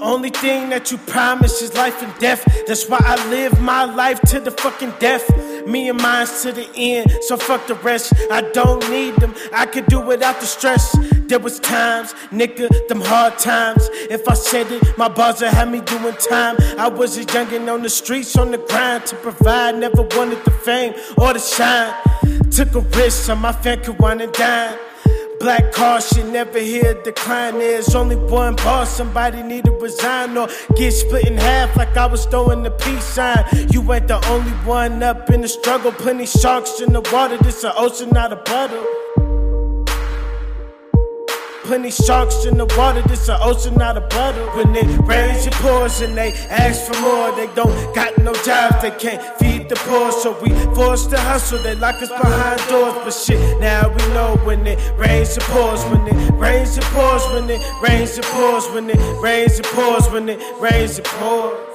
Only thing that you promise is life and death. That's why I live my life to the fucking death. Me and mine's to the end, so fuck the rest. I don't need them, I could do without the stress. There was times, nigga, them hard times. If I said it, my buzzer had me doing time. I was a youngin' on the streets, on the grind to provide. Never wanted the fame or the shine. Took a risk so my fan could wine and dine. Black should never hear a decline. There's only one boss, somebody need to resign or get split in half like I was throwing the peace sign. You ain't the only one up in the struggle. Plenty sharks in the water, this an ocean, not a puddle. Plenty sharks in the water, this an ocean, not a puddle. When they raise your pours and they ask for more, they don't got no jobs, they can't feed the poor. So we forced to hustle, they lock us behind doors. But shit, now we know when it rains and pours, when it rains and pours, when it rains and pours, when it rains and pours, when it rains and pours.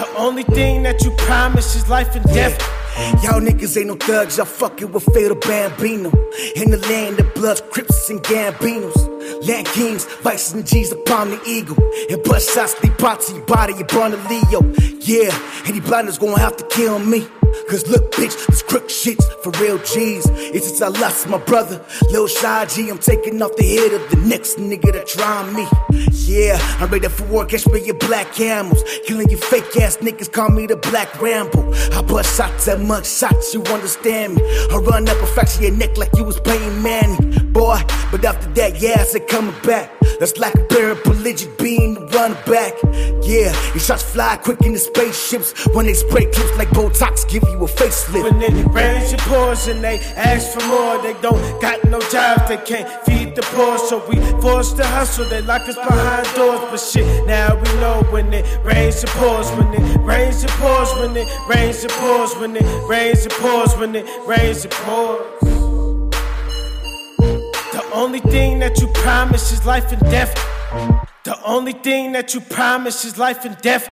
The only thing that you promise is life and death. Y'all niggas ain't no thugs, y'all fucking with Fatal Bambino. In the land of Bloods, Crips, and Gambinos. Land Kings, Vices, and G's upon the eagle. And bust shots, they brought to your body, you born a Leo. Yeah, any blinders gonna have to kill me. Cause look, bitch, this crook shit's for real G's. It's since I lost my brother, Lil Shy G. I'm taking off the head of the next nigga that try me. Yeah, I'm ready for war, catch me your black camels. Killing you fake ass niggas, call me the Black Rambo. I bust shots at mug shots, you understand me. I run up a fraction your neck like you was playing Manny. Boy, but after that, yeah, I said coming back. That's like a paraplegic being run back. Yeah, your shots fly quick in the spaceships. When they spray clips like Botox, give you a facelift. When it rains pours and they ask for more, they don't got no jobs, they can't feed the poor. So we forced to hustle, they lock us behind doors. But shit, now we know when it rains and pours, when it rains and pours, when it rains and pours, when it rains and pours, when it rains and pours. The only thing that you promise is life and death. The only thing that you promise is life and death.